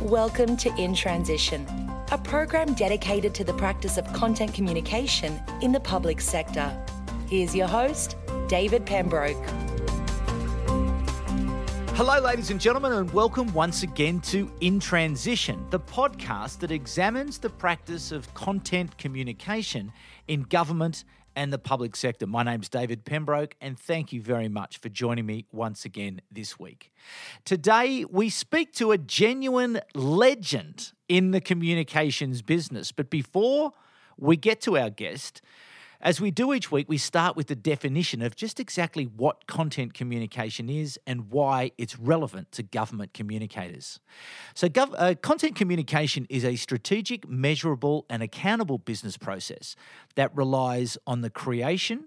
Welcome to In Transition, a program dedicated to the practice of content communication in the public sector. Here's your host, David Pembroke. Hello, ladies and gentlemen, and welcome once again to In Transition, the podcast that examines the practice of content communication in government and the public sector. My name's David Pembroke, and thank you very much for joining me once again this week. Today, we speak to a genuine legend in the communications business. But before we get to our guest, as we do each week, we start with the definition of just exactly what content communication is and why it's relevant to government communicators. So, gov- uh, content communication is a strategic, measurable, and accountable business process that relies on the creation,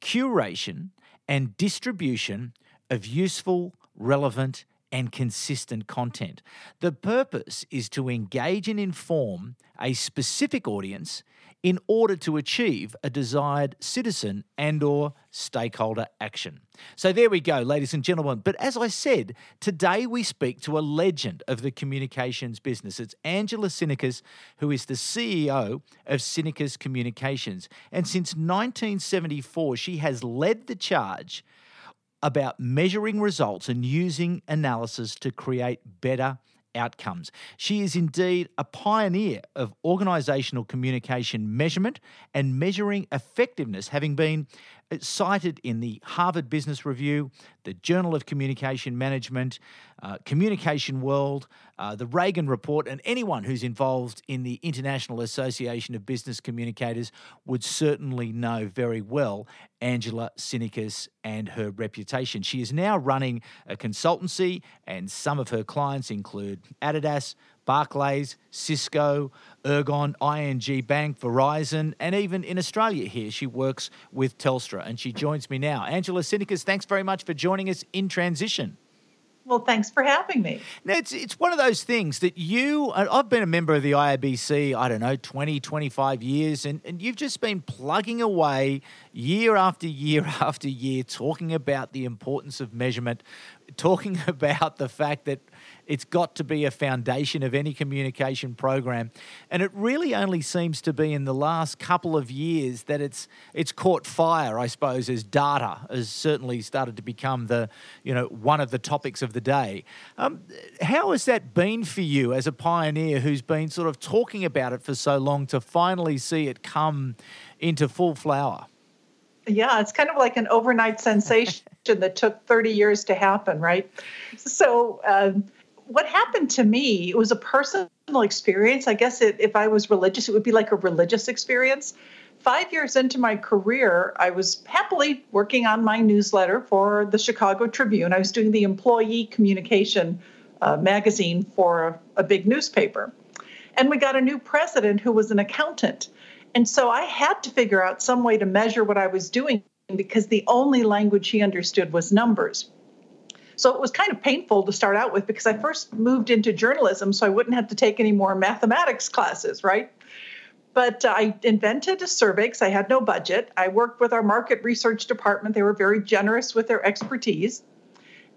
curation, and distribution of useful, relevant, and consistent content. The purpose is to engage and inform a specific audience in order to achieve a desired citizen and or stakeholder action. So there we go ladies and gentlemen, but as I said, today we speak to a legend of the communications business. It's Angela Sinickas who is the CEO of Sinickas Communications and since 1974 she has led the charge about measuring results and using analysis to create better outcomes. She is indeed a pioneer of organisational communication measurement and measuring effectiveness, having been cited in the Harvard Business Review, the Journal of Communication Management, uh, Communication World, uh, the Ragan Report, and anyone who's involved in the International Association of Business Communicators would certainly know very well Angela Sinickas and her reputation. She is now running a consultancy, and some of her clients include Adidas, Barclays, Cisco, Ergon, ING Bank, Verizon, and even in Australia here, she works with Telstra. And she joins me now. Angela Sinickas, thanks very much for joining us in transition. Well, thanks for having me. Now, it's, it's one of those things that you, I've been a member of the IABC, I don't know, 20, 25 years, and, and you've just been plugging away year after year after year, talking about the importance of measurement, talking about the fact that it's got to be a foundation of any communication program. And it really only seems to be in the last couple of years that it's it's caught fire, I suppose, as data has certainly started to become the, you know, one of the topics of the day. Um, how has that been for you as a pioneer who's been sort of talking about it for so long to finally see it come into full flower? Yeah, it's kind of like an overnight sensation that took 30 years to happen, right? So, um, what happened to me, it was a personal experience. I guess it, if I was religious, it would be like a religious experience. Five years into my career, I was happily working on my newsletter for the Chicago Tribune. I was doing the employee communication uh, magazine for a, a big newspaper. And we got a new president who was an accountant. And so I had to figure out some way to measure what I was doing because the only language he understood was numbers. So it was kind of painful to start out with because I first moved into journalism so I wouldn't have to take any more mathematics classes, right? But uh, I invented a survey because I had no budget. I worked with our market research department. They were very generous with their expertise.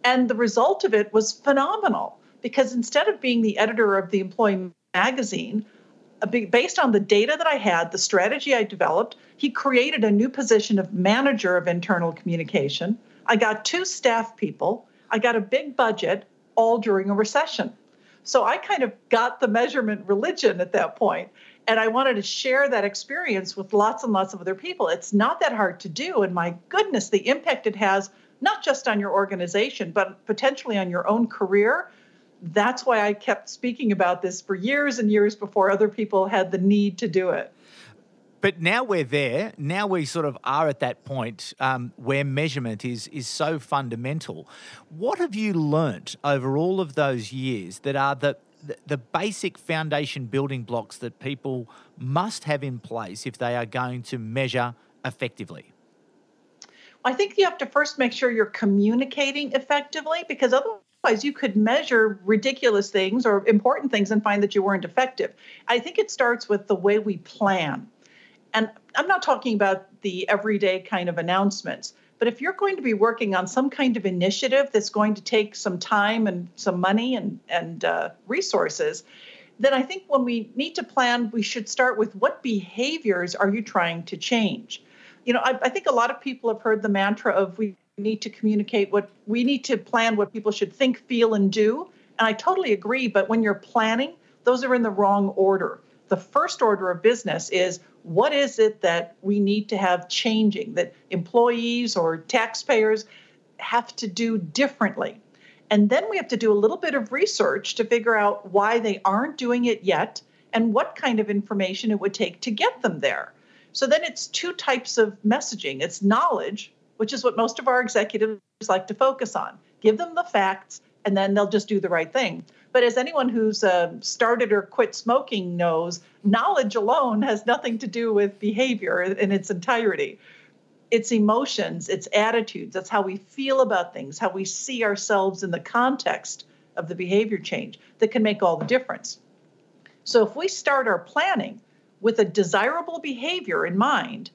And the result of it was phenomenal because instead of being the editor of the employee magazine, uh, based on the data that I had, the strategy I developed, he created a new position of manager of internal communication. I got two staff people I got a big budget all during a recession. So I kind of got the measurement religion at that point, And I wanted to share that experience with lots and lots of other people. It's not that hard to do. And my goodness, the impact it has, not just on your organization, but potentially on your own career. That's why I kept speaking about this for years and years before other people had the need to do it. But now we're there. Now we sort of are at that point um, where measurement is is so fundamental. What have you learnt over all of those years that are the the basic foundation building blocks that people must have in place if they are going to measure effectively? I think you have to first make sure you're communicating effectively because otherwise you could measure ridiculous things or important things and find that you weren't effective. I think it starts with the way we plan and I'm not talking about the everyday kind of announcements, But if you're going to be working on some kind of initiative that's going to take some time and some money and, and uh, resources, then I think when we need to plan, we should start with what behaviors are you trying to change? You know, I, I think a lot of people have heard the mantra of we need to communicate what we need to plan what people should think, feel, and do. And I totally agree. But when you're planning, those are in the wrong order. The first order of business is what is it that we need to have changing that employees or taxpayers have to do differently? And then we have to do a little bit of research to figure out why they aren't doing it yet and what kind of information it would take to get them there. So then it's two types of messaging it's knowledge, which is what most of our executives like to focus on. Give them the facts, and then they'll just do the right thing. But as anyone who's uh, started or quit smoking knows, knowledge alone has nothing to do with behavior in its entirety it's emotions, it's attitudes, that's how we feel about things, how we see ourselves in the context of the behavior change that can make all the difference. So if we start our planning with a desirable behavior in mind,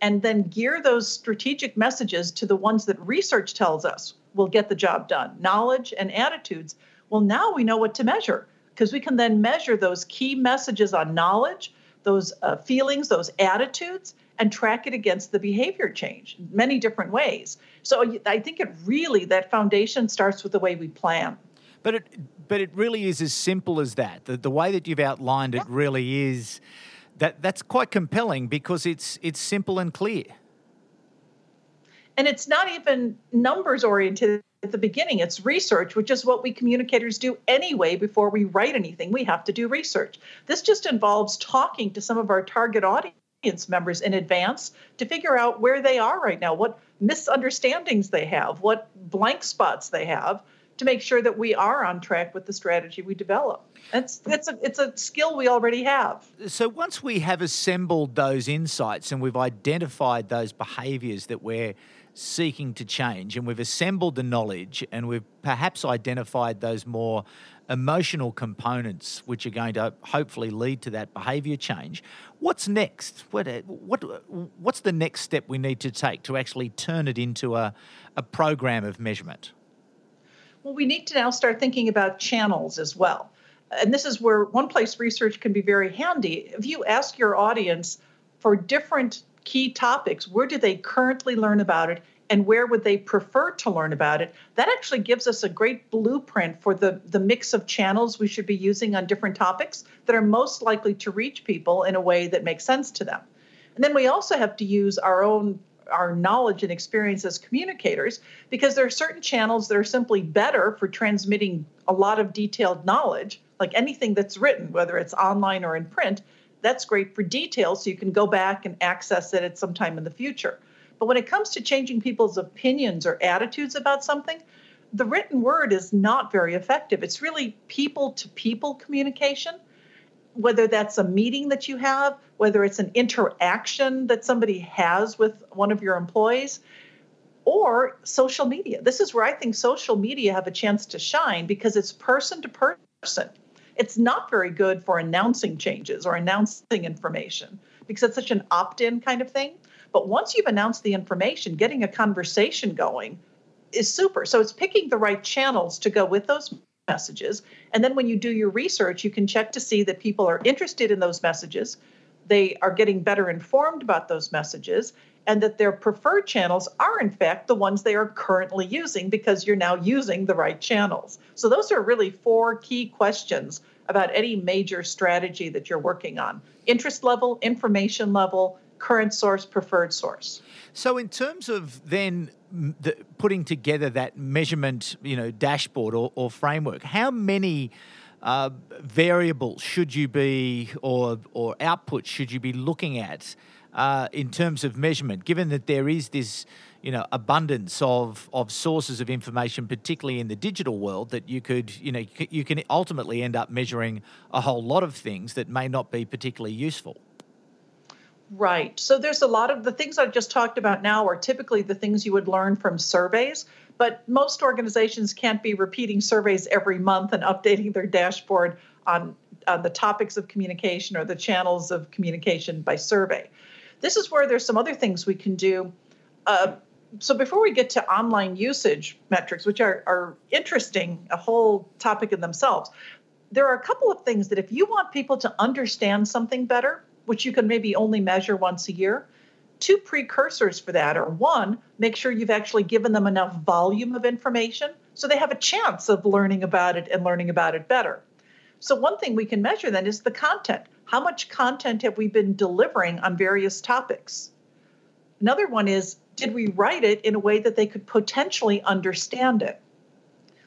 and then gear those strategic messages to the ones that research tells us will get the job done knowledge and attitudes. Well, now we know what to measure because we can then measure those key messages on knowledge, those uh, feelings, those attitudes, and track it against the behavior change in many different ways. So I think it really that foundation starts with the way we plan. But it but it really is as simple as that. The, the way that you've outlined it really is that that's quite compelling because it's it's simple and clear. And it's not even numbers oriented at the beginning. It's research, which is what we communicators do anyway before we write anything. We have to do research. This just involves talking to some of our target audience members in advance to figure out where they are right now, what misunderstandings they have, what blank spots they have to make sure that we are on track with the strategy we develop. It's it's a it's a skill we already have. So once we have assembled those insights and we've identified those behaviors that we're seeking to change and we've assembled the knowledge and we've perhaps identified those more emotional components which are going to hopefully lead to that behavior change. What's next? What, uh, what, what's the next step we need to take to actually turn it into a, a program of measurement? Well, we need to now start thinking about channels as well. And this is where one place research can be very handy. If you ask your audience for different key topics, where do they currently learn about it and where would they prefer to learn about it? That actually gives us a great blueprint for the, the mix of channels we should be using on different topics that are most likely to reach people in a way that makes sense to them. And then we also have to use our own our knowledge and experience as communicators because there are certain channels that are simply better for transmitting a lot of detailed knowledge like anything that's written whether it's online or in print that's great for details so you can go back and access it at some time in the future but when it comes to changing people's opinions or attitudes about something, the written word is not very effective. It's really people to people communication, whether that's a meeting that you have, whether it's an interaction that somebody has with one of your employees, or social media. This is where I think social media have a chance to shine because it's person to person. It's not very good for announcing changes or announcing information because it's such an opt in kind of thing. But once you've announced the information, getting a conversation going is super. So it's picking the right channels to go with those messages. And then when you do your research, you can check to see that people are interested in those messages, they are getting better informed about those messages, and that their preferred channels are, in fact, the ones they are currently using because you're now using the right channels. So those are really four key questions about any major strategy that you're working on interest level, information level, current source, preferred source. So, in terms of then the, putting together that measurement, you know, dashboard or, or framework, how many uh, variables should you be, or or outputs should you be looking at uh, in terms of measurement? Given that there is this, you know, abundance of of sources of information, particularly in the digital world, that you could, you know, you can ultimately end up measuring a whole lot of things that may not be particularly useful. Right. So there's a lot of the things i've just talked about now are typically the things you would learn from surveys, but most organizations can't be repeating surveys every month and updating their dashboard on, on the topics of communication or the channels of communication by survey. This is where there's some other things we can do. Uh, so before we get to online usage metrics, which are, are interesting, a whole topic in themselves, there are a couple of things that if you want people to understand something better, which you can maybe only measure once a year, two precursors for that are one, make sure you've actually given them enough volume of information so they have a chance of learning about it and learning about it better. So, one thing we can measure then is the content. How much content have we been delivering on various topics? Another one is did we write it in a way that they could potentially understand it?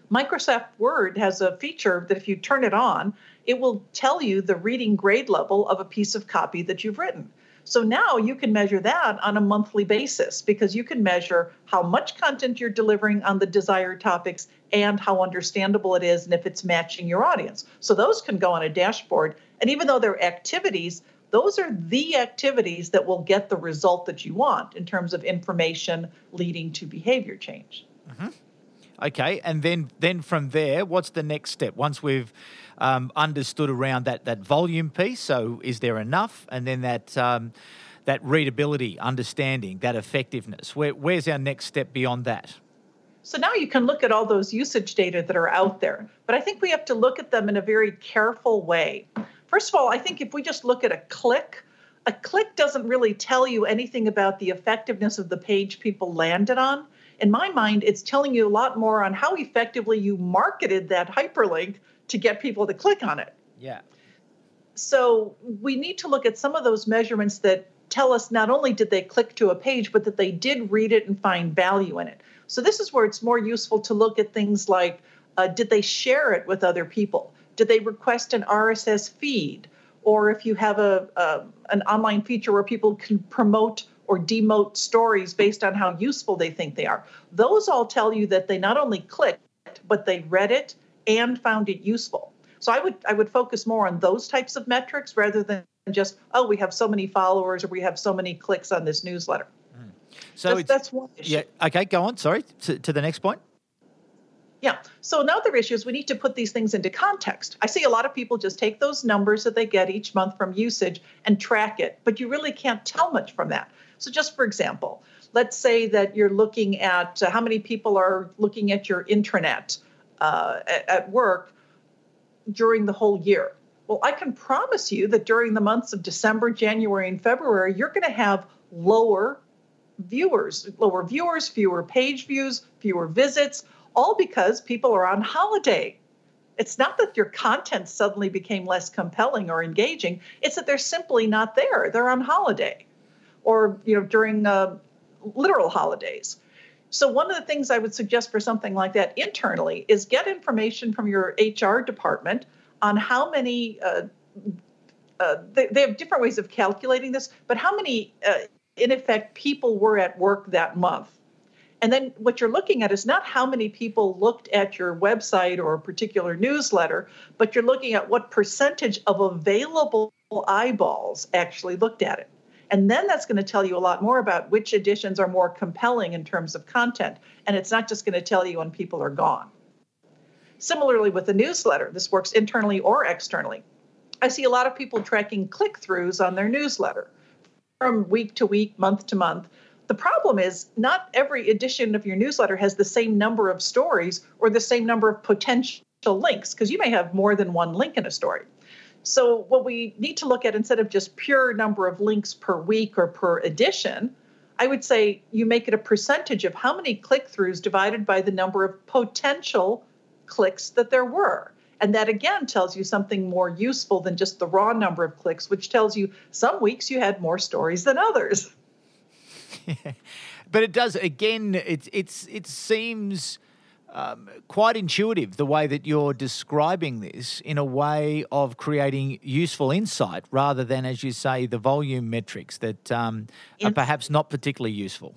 Microsoft Word has a feature that if you turn it on, it will tell you the reading grade level of a piece of copy that you've written. So now you can measure that on a monthly basis because you can measure how much content you're delivering on the desired topics and how understandable it is and if it's matching your audience. So those can go on a dashboard. And even though they're activities, those are the activities that will get the result that you want in terms of information leading to behavior change. Mm-hmm. Okay, and then then from there, what's the next step? Once we've um, understood around that that volume piece, so is there enough? And then that um, that readability, understanding, that effectiveness. Where, where's our next step beyond that? So now you can look at all those usage data that are out there, but I think we have to look at them in a very careful way. First of all, I think if we just look at a click, a click doesn't really tell you anything about the effectiveness of the page people landed on in my mind, it's telling you a lot more on how effectively you marketed that hyperlink to get people to click on it. Yeah. So we need to look at some of those measurements that tell us not only did they click to a page, but that they did read it and find value in it. So this is where it's more useful to look at things like uh, did they share it with other people? Did they request an RSS feed? Or if you have a, a an online feature where people can promote or demote stories based on how useful they think they are. Those all tell you that they not only clicked, but they read it and found it useful. So I would I would focus more on those types of metrics rather than just oh we have so many followers or we have so many clicks on this newsletter. Mm. So that's, that's one issue. Yeah. Okay. Go on. Sorry. To, to the next point. Yeah. So another issue is we need to put these things into context. I see a lot of people just take those numbers that they get each month from usage and track it, but you really can't tell much from that. So, just for example, let's say that you're looking at uh, how many people are looking at your intranet uh, at, work during the whole year. Well, I can promise you that during the months of December, January, and February, you're going to have lower viewers, lower viewers, fewer page views, fewer visits, all because people are on holiday. It's not that your content suddenly became less compelling or engaging, it's that they're simply not there. They're on holiday or you know during uh, literal holidays. So one of the things I would suggest for something like that internally is get information from your HR department on how many. Uh, uh, they, they, have different ways of calculating this, but how many, uh, in effect, people were at work that month? And then what you're looking at is not how many people looked at your website or a particular newsletter, but you're looking at what percentage of available eyeballs actually looked at it. And then that's going to tell you a lot more about which editions are more compelling in terms of content. And it's not just going to tell you when people are gone. Similarly, with the newsletter, this works internally or externally. I see a lot of people tracking click throughs on their newsletter from week to week, month to month. The problem is, not every edition of your newsletter has the same number of stories or the same number of potential links, because you may have more than one link in a story. So, what we need to look at instead of just pure number of links per week or per edition, I would say you make it a percentage of how many click throughs divided by the number of potential clicks that there were. And that again tells you something more useful than just the raw number of clicks, which tells you some weeks you had more stories than others. but it does again. It it's it seems um, quite intuitive the way that you're describing this in a way of creating useful insight rather than, as you say, the volume metrics that um, are perhaps not particularly useful.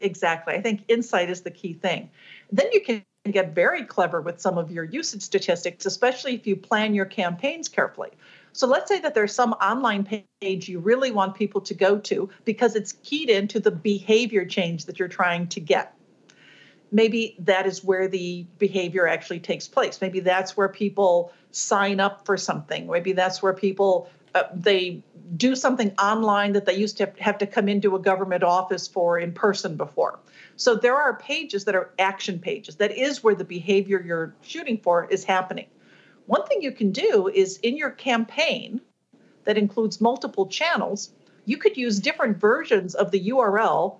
Exactly. I think insight is the key thing. Then you can get very clever with some of your usage statistics, especially if you plan your campaigns carefully. So let's say that there's some online page you really want people to go to because it's keyed into the behavior change that you're trying to get maybe that is where the behavior actually takes place. Maybe that's where people sign up for something. Maybe that's where people uh, they do something online that they used to have to come into a government office for in person before. So there are pages that are action pages. That is where the behavior you're shooting for is happening. One thing you can do is in your campaign that includes multiple channels, you could use different versions of the URL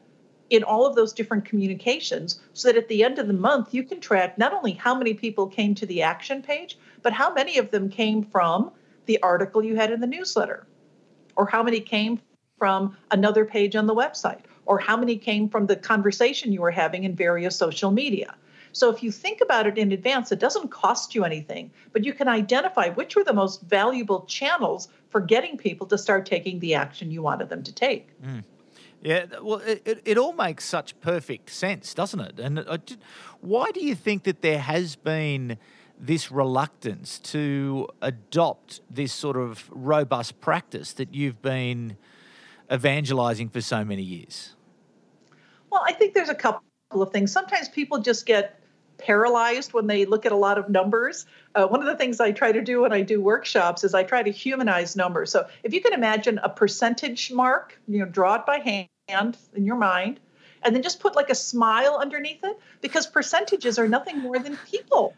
in all of those different communications so that at the end of the month you can track not only how many people came to the action page, but how many of them came from the article you had in the newsletter, or how many came from another page on the website, or how many came from the conversation you were having in various social media. So if you think about it in advance, it doesn't cost you anything, but you can identify which were the most valuable channels for getting people to start taking the action you wanted them to take. Mm. Yeah, well, it, it, it, all makes such perfect sense, doesn't it? And why do you think that there has been this reluctance to adopt this sort of robust practice that you've been evangelizing for so many years? Well, I think there's a couple of things. Sometimes people just get paralyzed when they look at a lot of numbers. Uh, one of the things I try to do when I do workshops is I try to humanize numbers. So if you can imagine a percentage mark, you know, draw it by hand in your mind, and then just put like a smile underneath it, because percentages are nothing more than people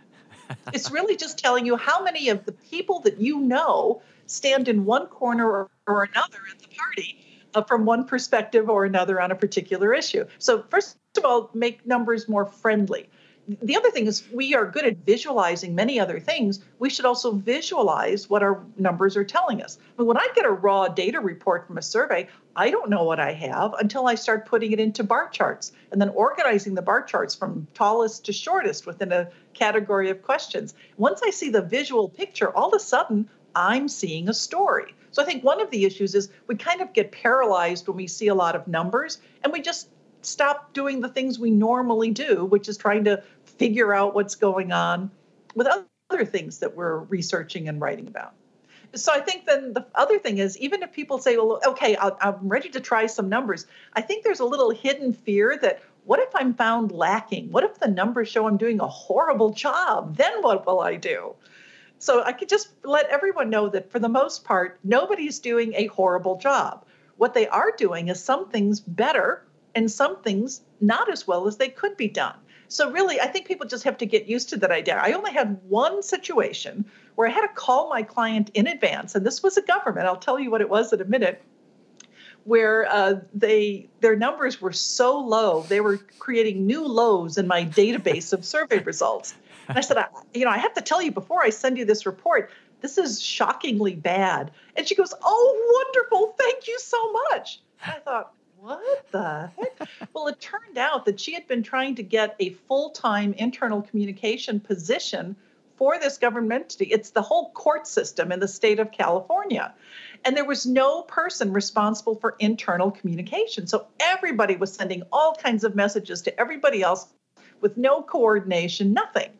it's really just telling you how many of the people that you know stand in one corner or, or another at the party uh, from one perspective or another on a particular issue. So, first of all, make numbers more friendly the other thing is we are good at visualizing many other things. We should also visualize what our numbers are telling us. I mean, when I get a raw data report from a survey, I don't know what I have until I start putting it into bar charts and then organizing the bar charts from tallest to shortest within a category of questions. Once I see the visual picture, all of a sudden I'm seeing a story. So I think one of the issues is we kind of get paralyzed when we see a lot of numbers and we just stop doing the things we normally do, which is trying to figure out what's going on with other things that we're researching and writing about. So I think then the other thing is even if people say, well, okay, i am ready to try some numbers, I think there's a little hidden fear that what if I'm found lacking? What if the numbers show I'm doing a horrible job? Then what will I do? So I could just let everyone know that for the most part, nobody's doing a horrible job. What they are doing is some things better and some things not as well as they could be done. So really, I think people just have to get used to that idea. I only had one situation where I had to call my client in advance, and this was a government. I'll tell you what it was in a minute. Where uh, they their numbers were so low, they were creating new lows in my database of survey results. And I said, I, you know, I have to tell you before I send you this report, this is shockingly bad. And she goes, Oh, wonderful. Thank you so much. And I thought, what the heck? well, it turned out that she had been trying to get a full time internal communication position for this government entity. It's the whole court system in the state of California. And there was no person responsible for internal communication. So everybody was sending all kinds of messages to everybody else with no coordination, nothing.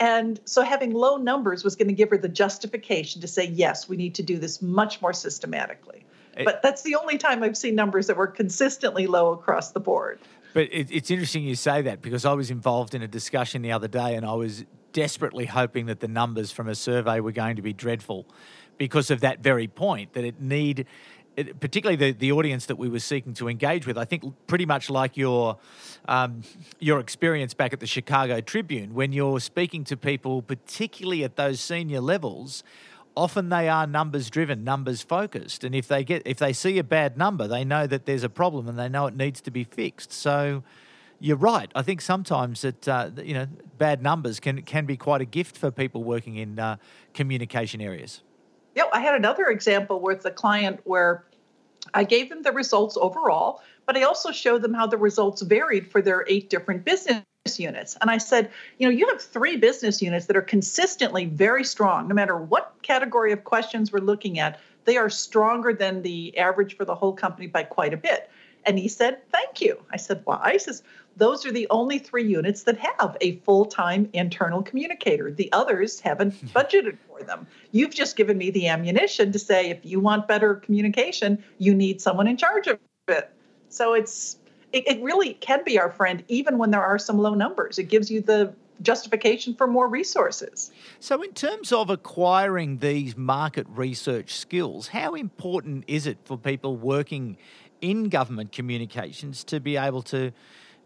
And so having low numbers was going to give her the justification to say, yes, we need to do this much more systematically but that's the only time I've seen numbers that were consistently low across the board. But it, it's interesting you say that because I was involved in a discussion the other day and I was desperately hoping that the numbers from a survey were going to be dreadful because of that very point that it need it, particularly the, the audience that we were seeking to engage with, I think pretty much like your um, your experience back at the Chicago Tribune, when you're speaking to people, particularly at those senior levels, often they are numbers driven, numbers focused, and if they get if they see a bad number, they know that there's a problem and they know it needs to be fixed. So you're right. I think sometimes that uh, you know bad numbers can can be quite a gift for people working in uh, communication areas. Yeah, I had another example with a client where I gave them the results overall, but I also showed them how the results varied for their eight different business units. And I said, you know, you have three business units that are consistently very strong, no matter what category of questions we're looking at, they are stronger than the average for the whole company by quite a bit. And he said, Thank you. I said, Why? He says, Those are the only three units that have a full time internal communicator. The others haven't budgeted for them. You've just given me the ammunition to say, if you want better communication, you need someone in charge of it. So it's it, it really can be our friend even when there are some low numbers. It gives you the justification for more resources. So, in terms of acquiring these market research skills, how important is it for people working in government communications to be able to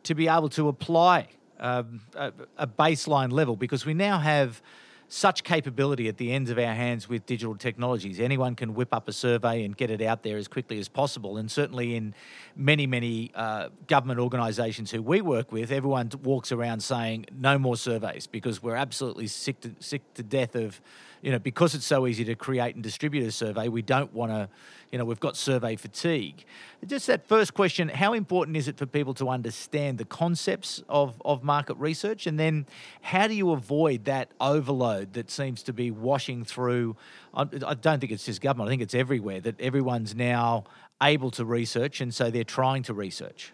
to be able to apply um, a, a baseline level? Because we now have such capability at the ends of our hands with digital technologies. Anyone can whip up a survey and get it out there as quickly as possible. And certainly in many, many uh, government organisations who we work with, everyone walks around saying no more surveys because we're absolutely sick to, sick to death of you know, because it's so easy to create and distribute a survey, we don't want to, you know, we've got survey fatigue. Just that first question how important is it for people to understand the concepts of, of market research? And then how do you avoid that overload that seems to be washing through? I don't think it's just government, I think it's everywhere that everyone's now able to research and so they're trying to research.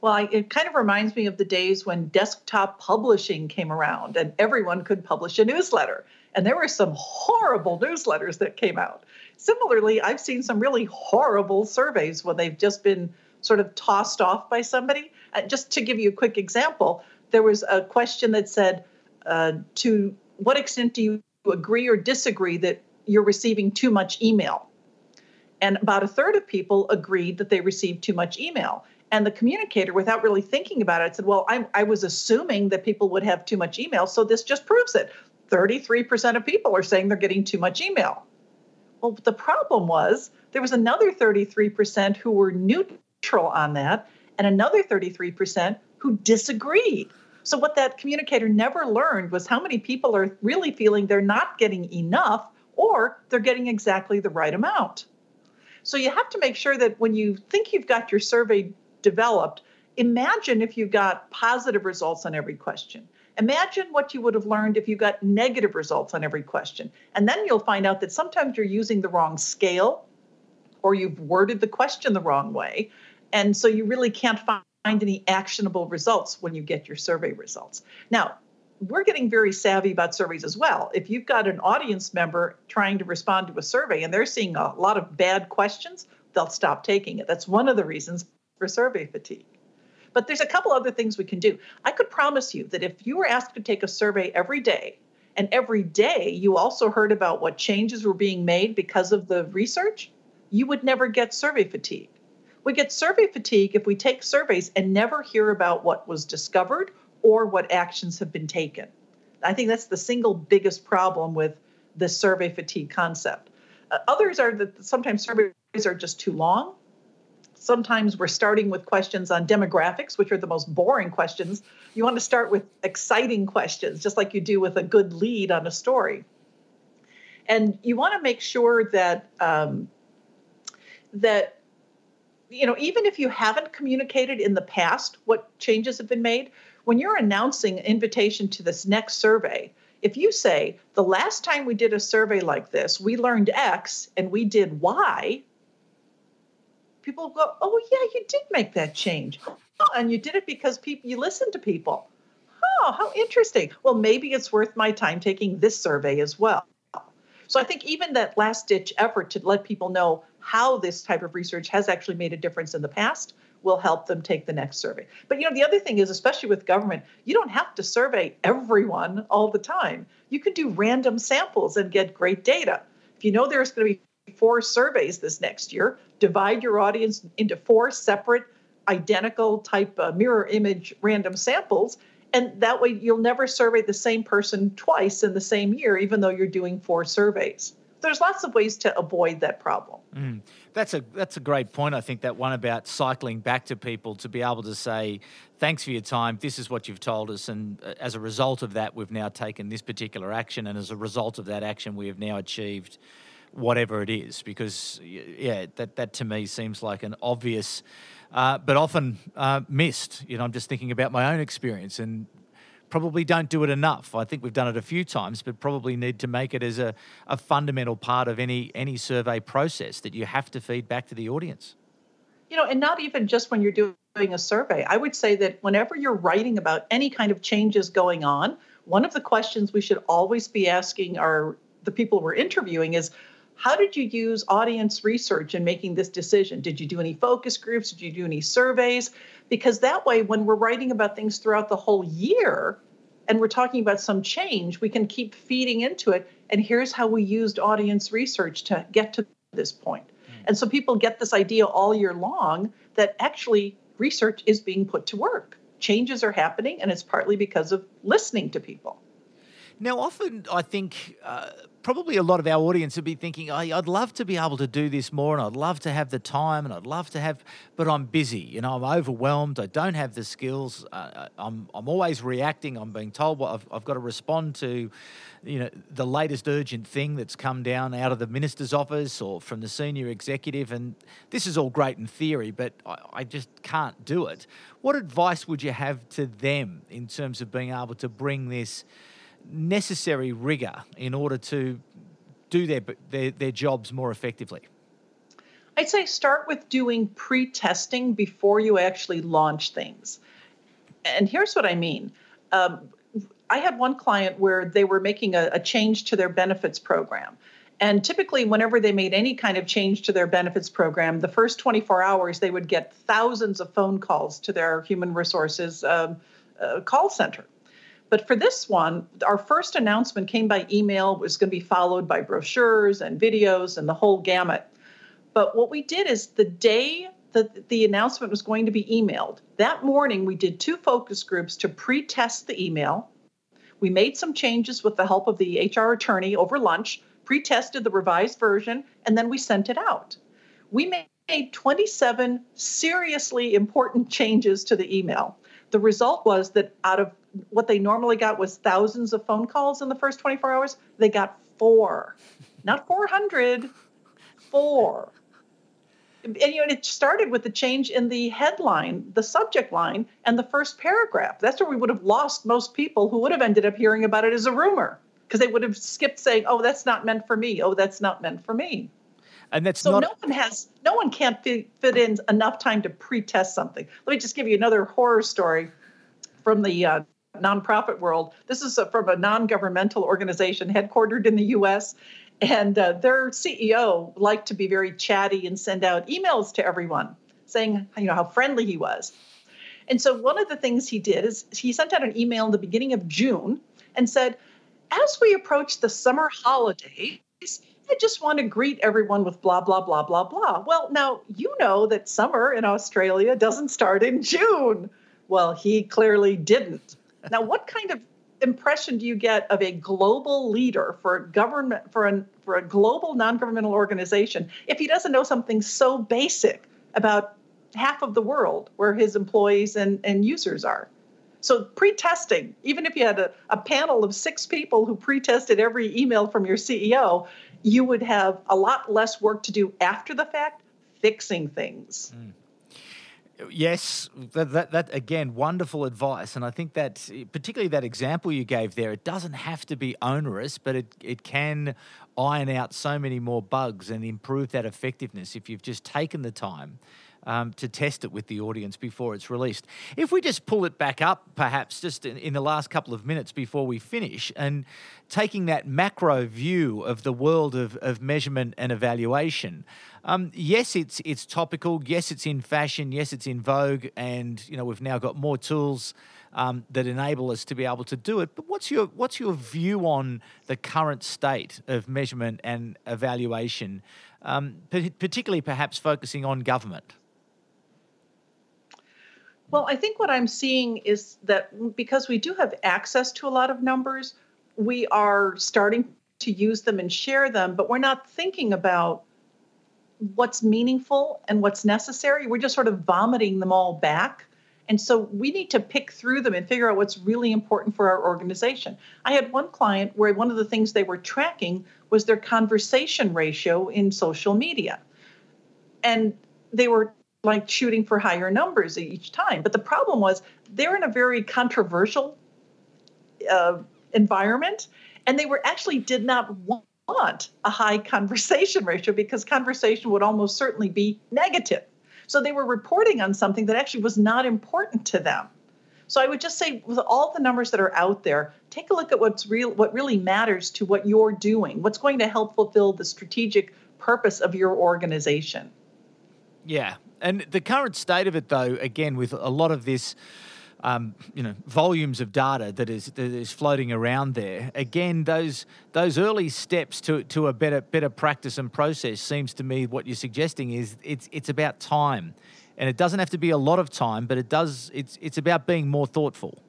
Well, it kind of reminds me of the days when desktop publishing came around and everyone could publish a newsletter. And there were some horrible newsletters that came out. Similarly, I've seen some really horrible surveys when they've just been sort of tossed off by somebody. Uh, just to give you a quick example, there was a question that said, uh, To what extent do you agree or disagree that you're receiving too much email? And about a third of people agreed that they received too much email. And the communicator, without really thinking about it, said, Well, I, I was assuming that people would have too much email. So this just proves it. 33% of people are saying they're getting too much email. Well, the problem was there was another 33% who were neutral on that, and another 33% who disagreed. So, what that communicator never learned was how many people are really feeling they're not getting enough or they're getting exactly the right amount. So, you have to make sure that when you think you've got your survey developed, imagine if you got positive results on every question. Imagine what you would have learned if you got negative results on every question. And then you'll find out that sometimes you're using the wrong scale or you've worded the question the wrong way. And so you really can't find any actionable results when you get your survey results. Now, we're getting very savvy about surveys as well. If you've got an audience member trying to respond to a survey and they're seeing a lot of bad questions, they'll stop taking it. That's one of the reasons for survey fatigue. But there's a couple other things we can do. I could promise you that if you were asked to take a survey every day, and every day you also heard about what changes were being made because of the research, you would never get survey fatigue. We get survey fatigue if we take surveys and never hear about what was discovered or what actions have been taken. I think that's the single biggest problem with the survey fatigue concept. Uh, others are that sometimes surveys are just too long sometimes we're starting with questions on demographics, which are the most boring questions. You want to start with exciting questions, just like you do with a good lead on a story. And you want to make sure that um, that you know even if you haven't communicated in the past what changes have been made, when you're announcing an invitation to this next survey, if you say the last time we did a survey like this, we learned X and we did Y, people go, "Oh yeah, you did make that change, oh, and you did it because people you listened to people." Oh, how interesting. Well, maybe it's worth my time taking this survey as well. So I think even that last ditch effort to let people know how this type of research has actually made a difference in the past will help them take the next survey. But you know, the other thing is, especially with government, you don't have to survey everyone all the time. You can do random samples and get great data. If you know there's going to be four surveys this next year. Divide your audience into four separate, identical type uh, mirror image random samples. And that way you'll never survey the same person twice in the same year, even though you're doing four surveys. There's lots of ways to avoid that problem. Mm. That's a that's a great point. I think that one about cycling back to people to be able to say, "Thanks for your time. This is what you've told us, and uh, as a result of that, we've now taken this particular action, and as a result of that action, we have now achieved whatever it is, because yeah, that that to me seems like an obvious, uh, but often uh, missed. You know, I'm just thinking about my own experience and probably don't do it enough. I think we've done it a few times, but probably need to make it as a, a fundamental part of any any survey process that you have to feed back to the audience. You know, and not even just when you're doing a survey. I would say that whenever you're writing about any kind of changes going on, one of the questions we should always be asking our the people we're interviewing is how did you use audience research in making this decision? Did you do any focus groups? Did you do any surveys? Because that way, when we're writing about things throughout the whole year, and we're talking about some change, we can keep feeding into it. And here's how we used audience research to get to this point. Mm. And so people get this idea all year long that actually research is being put to work. Changes are happening, and it's partly because of listening to people. Now, often I think uh, probably a lot of our audience would be thinking, oh, I'd love to be able to do this more and I'd love to have the time and I'd love to have, but I'm busy. You know, I'm overwhelmed. I don't have the skills. Uh, uh I'm, I'm always reacting. I'm being told what I've, I've got to respond to, you know, the latest urgent thing that's come down out of the minister's office or from the senior executive. And this is all great in theory, but I, I just can't do it. What advice would you have to them in terms of being able to bring this? Necessary rigor in order to do their, their, their jobs more effectively? I'd say start with doing pre testing before you actually launch things. And here's what I mean. Um, I had one client where they were making a, a, change to their benefits program. And typically, whenever they made any kind of change to their benefits program, the first 24 hours they would get thousands of phone calls to their human resources um, uh, call center. But for this one, our first announcement came by email, was going to be followed by brochures and videos and the whole gamut. But what we did is the day that the announcement was going to be emailed, that morning we did two focus groups to pre test the email. We made some changes with the help of the HR attorney over lunch, pre tested the revised version, and then we sent it out. We made 27 seriously important changes to the email. The result was that out of what they normally got was thousands of phone calls in the first 24 hours. They got four, not 400, four. And you know, it started with the change in the headline, the subject line, and the first paragraph. That's where we would have lost most people who would have ended up hearing about it as a rumor because they would have skipped saying, "Oh, that's not meant for me. Oh, that's not meant for me." And that's so not... no one has no one can't fit, fit in enough time to pre-test something. Let me just give you another horror story from the uh, nonprofit world. This is a, from a non governmental organization headquartered in the US. And uh, their CEO liked to be very chatty and send out emails to everyone saying, you know, how friendly he was. And so one of the things he did is he sent out an email in the beginning of June and said, as we approach the summer holidays, I just want to greet everyone with blah, blah, blah, blah, blah. Well, now you know that summer in Australia doesn't start in June. Well, he clearly didn't now, what kind of impression do you get of a global leader for a government for a for a global non-governmental organization if he doesn't know something so basic about half of the world where his employees and, and users are? So pre-testing, even if you had a, a panel of six people who pre-tested every email from your CEO, you would have a lot less work to do after the fact fixing things. Mm. Yes, that, that, that, again, wonderful advice, and I think that particularly that example you gave there, it doesn't have to be onerous, but it it can iron out so many more bugs and improve that effectiveness if you've just taken the time um, to test it with the audience before it's released. If we just pull it back up, perhaps just in, in the last couple of minutes before we finish, and taking that macro view of the world of, of measurement and evaluation. Um, yes, it's it's topical. Yes, it's in fashion. Yes, it's in vogue, and you know we've now got more tools um, that enable us to be able to do it. But what's your what's your view on the current state of measurement and evaluation, um, particularly perhaps focusing on government? Well, I think what I'm seeing is that because we do have access to a lot of numbers, we are starting to use them and share them, but we're not thinking about what's meaningful and what's necessary. We're just sort of vomiting them all back. And so we need to pick through them and figure out what's really important for our organization. I had one client where one of the things they were tracking was their conversation ratio in social media. And they were like shooting for higher numbers each time. But the problem was they're in a very controversial uh, environment, and they were actually did not want a high conversation ratio because conversation would almost certainly be negative. So they were reporting on something that actually was not important to them. So I would just say, with all the numbers that are out there, take a look at what's real, what really matters to what you're doing, what's going to help fulfill the strategic purpose of your organization. Yeah, and the current state of it, though, again, with a lot of this um, you know volumes of data that is that is floating around there. Again, those those early steps to to a better better practice and process seems to me what you're suggesting is it's it's about time, and it doesn't have to be a lot of time, but it does it's it's about being more thoughtful.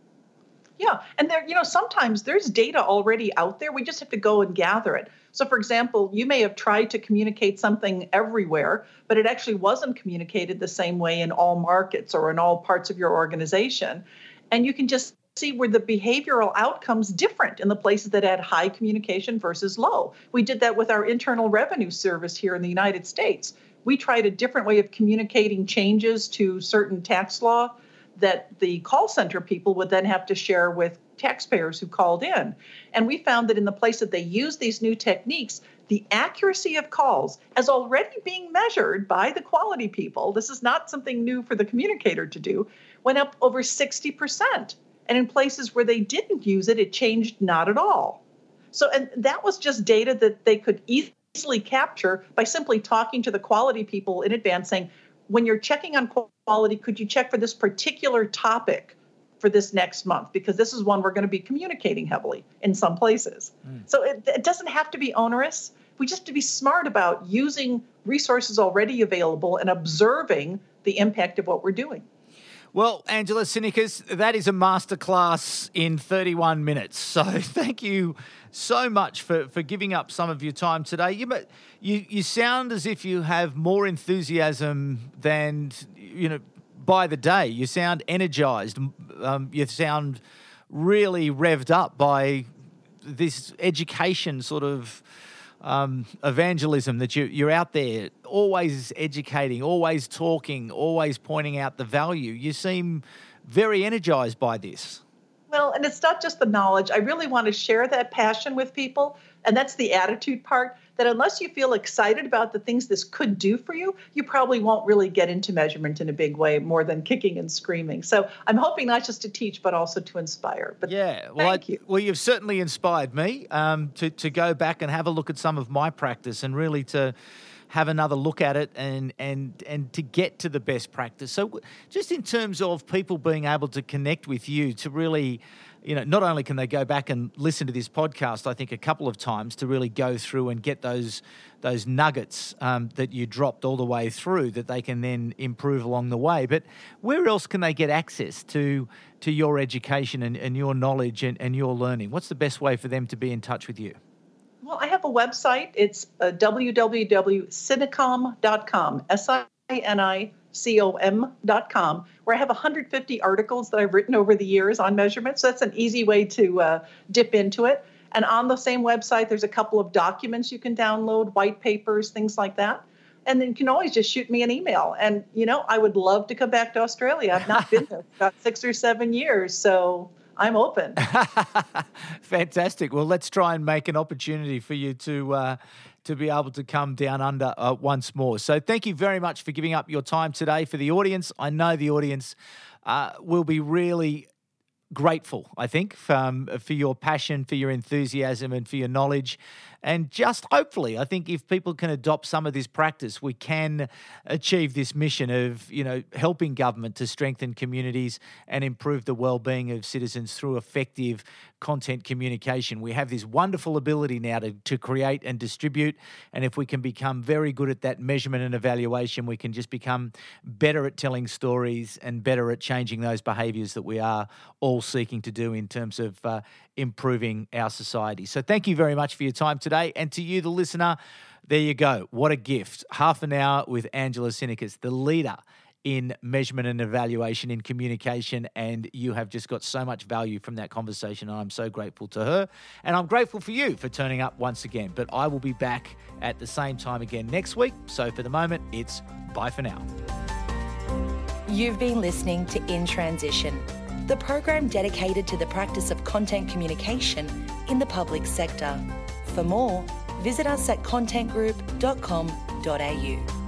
Yeah, and there, you know, sometimes there's data already out there. We just have to go and gather it. So, for example, you may have tried to communicate something everywhere, but it actually wasn't communicated the same way in all markets or in all parts of your organization. And you can just see where the behavioral outcomes different in the places that had high communication versus low. We did that with our internal revenue service here in the United States. We tried a different way of communicating changes to certain tax law that the call center people would then have to share with taxpayers who called in. And we found that in the place that they use these new techniques, the accuracy of calls as already being measured by the quality people, this is not something new for the communicator to do, went up over 60%. And in places where they didn't use it, it changed not at all. So, and that was just data that they could easily capture by simply talking to the quality people in advance saying, when you're checking on quality, could you check for this particular topic for this next month? Because this is one we're going to be communicating heavily in some places. Mm. So it, it doesn't have to be onerous. We just have to be smart about using resources already available and observing the impact of what we're doing. Well, Angela Sinickas, that is a masterclass in 31 minutes. So thank you so much for, for giving up some of your time today. You, you, you sound as if you have more enthusiasm than, you know, by the day. You sound energized. Um, you sound really revved up by this education sort of um, evangelism that you, you're out there always educating, always talking, always pointing out the value. You seem very energized by this. Well, and it's not just the knowledge. I really want to share that passion with people. And that's the attitude part that unless you feel excited about the things this could do for you, you probably won't really get into measurement in a big way more than kicking and screaming. So I'm hoping not just to teach, but also to inspire. But yeah, well, thank I, you. Well, you've certainly inspired me um, to, to go back and have a look at some of my practice and really to have another look at it and and and to get to the best practice. So just in terms of people being able to connect with you to really you know, not only can they go back and listen to this podcast, I think a couple of times to really go through and get those those nuggets um, that you dropped all the way through that they can then improve along the way. But where else can they get access to to your education and, and your knowledge and, and your learning? What's the best way for them to be in touch with you? Well, I have a website. It's uh. S I N I com, where I have 150 articles that I've written over the years on measurement. So that's an easy way to uh, dip into it. And on the same website, there's a couple of documents you can download, white papers, things like that. And then you can always just shoot me an email. And, you know, I would love to come back to Australia. I've not been there for about six or seven years. So I'm open. Fantastic. Well, let's try and make an opportunity for you to uh, to be able to come down under uh, once more. So thank you very much for giving up your time today for the audience. I know the audience uh, will be really grateful, I think, for, um, for your passion, for your enthusiasm, and for your knowledge. And just hopefully, I think if people can adopt some of this practice, we can achieve this mission of, you know, helping government to strengthen communities and improve the well-being of citizens through effective content communication. We have this wonderful ability now to, to create and distribute. And if we can become very good at that measurement and evaluation, we can just become better at telling stories and better at changing those behaviors that we are all seeking to do in terms of uh, improving our society. So thank you very much for your time today. And to you, the listener, there you go. What a gift. Half an hour with Angela Sinickas, the leader in measurement and evaluation in communication. And you have just got so much value from that conversation. And I'm so grateful to her. And I'm grateful for you for turning up once again. But I will be back at the same time again next week. So for the moment, it's bye for now. You've been listening to In Transition, the program dedicated to the practice of content communication in the public sector. For more, visit us at contentgroup.com.au.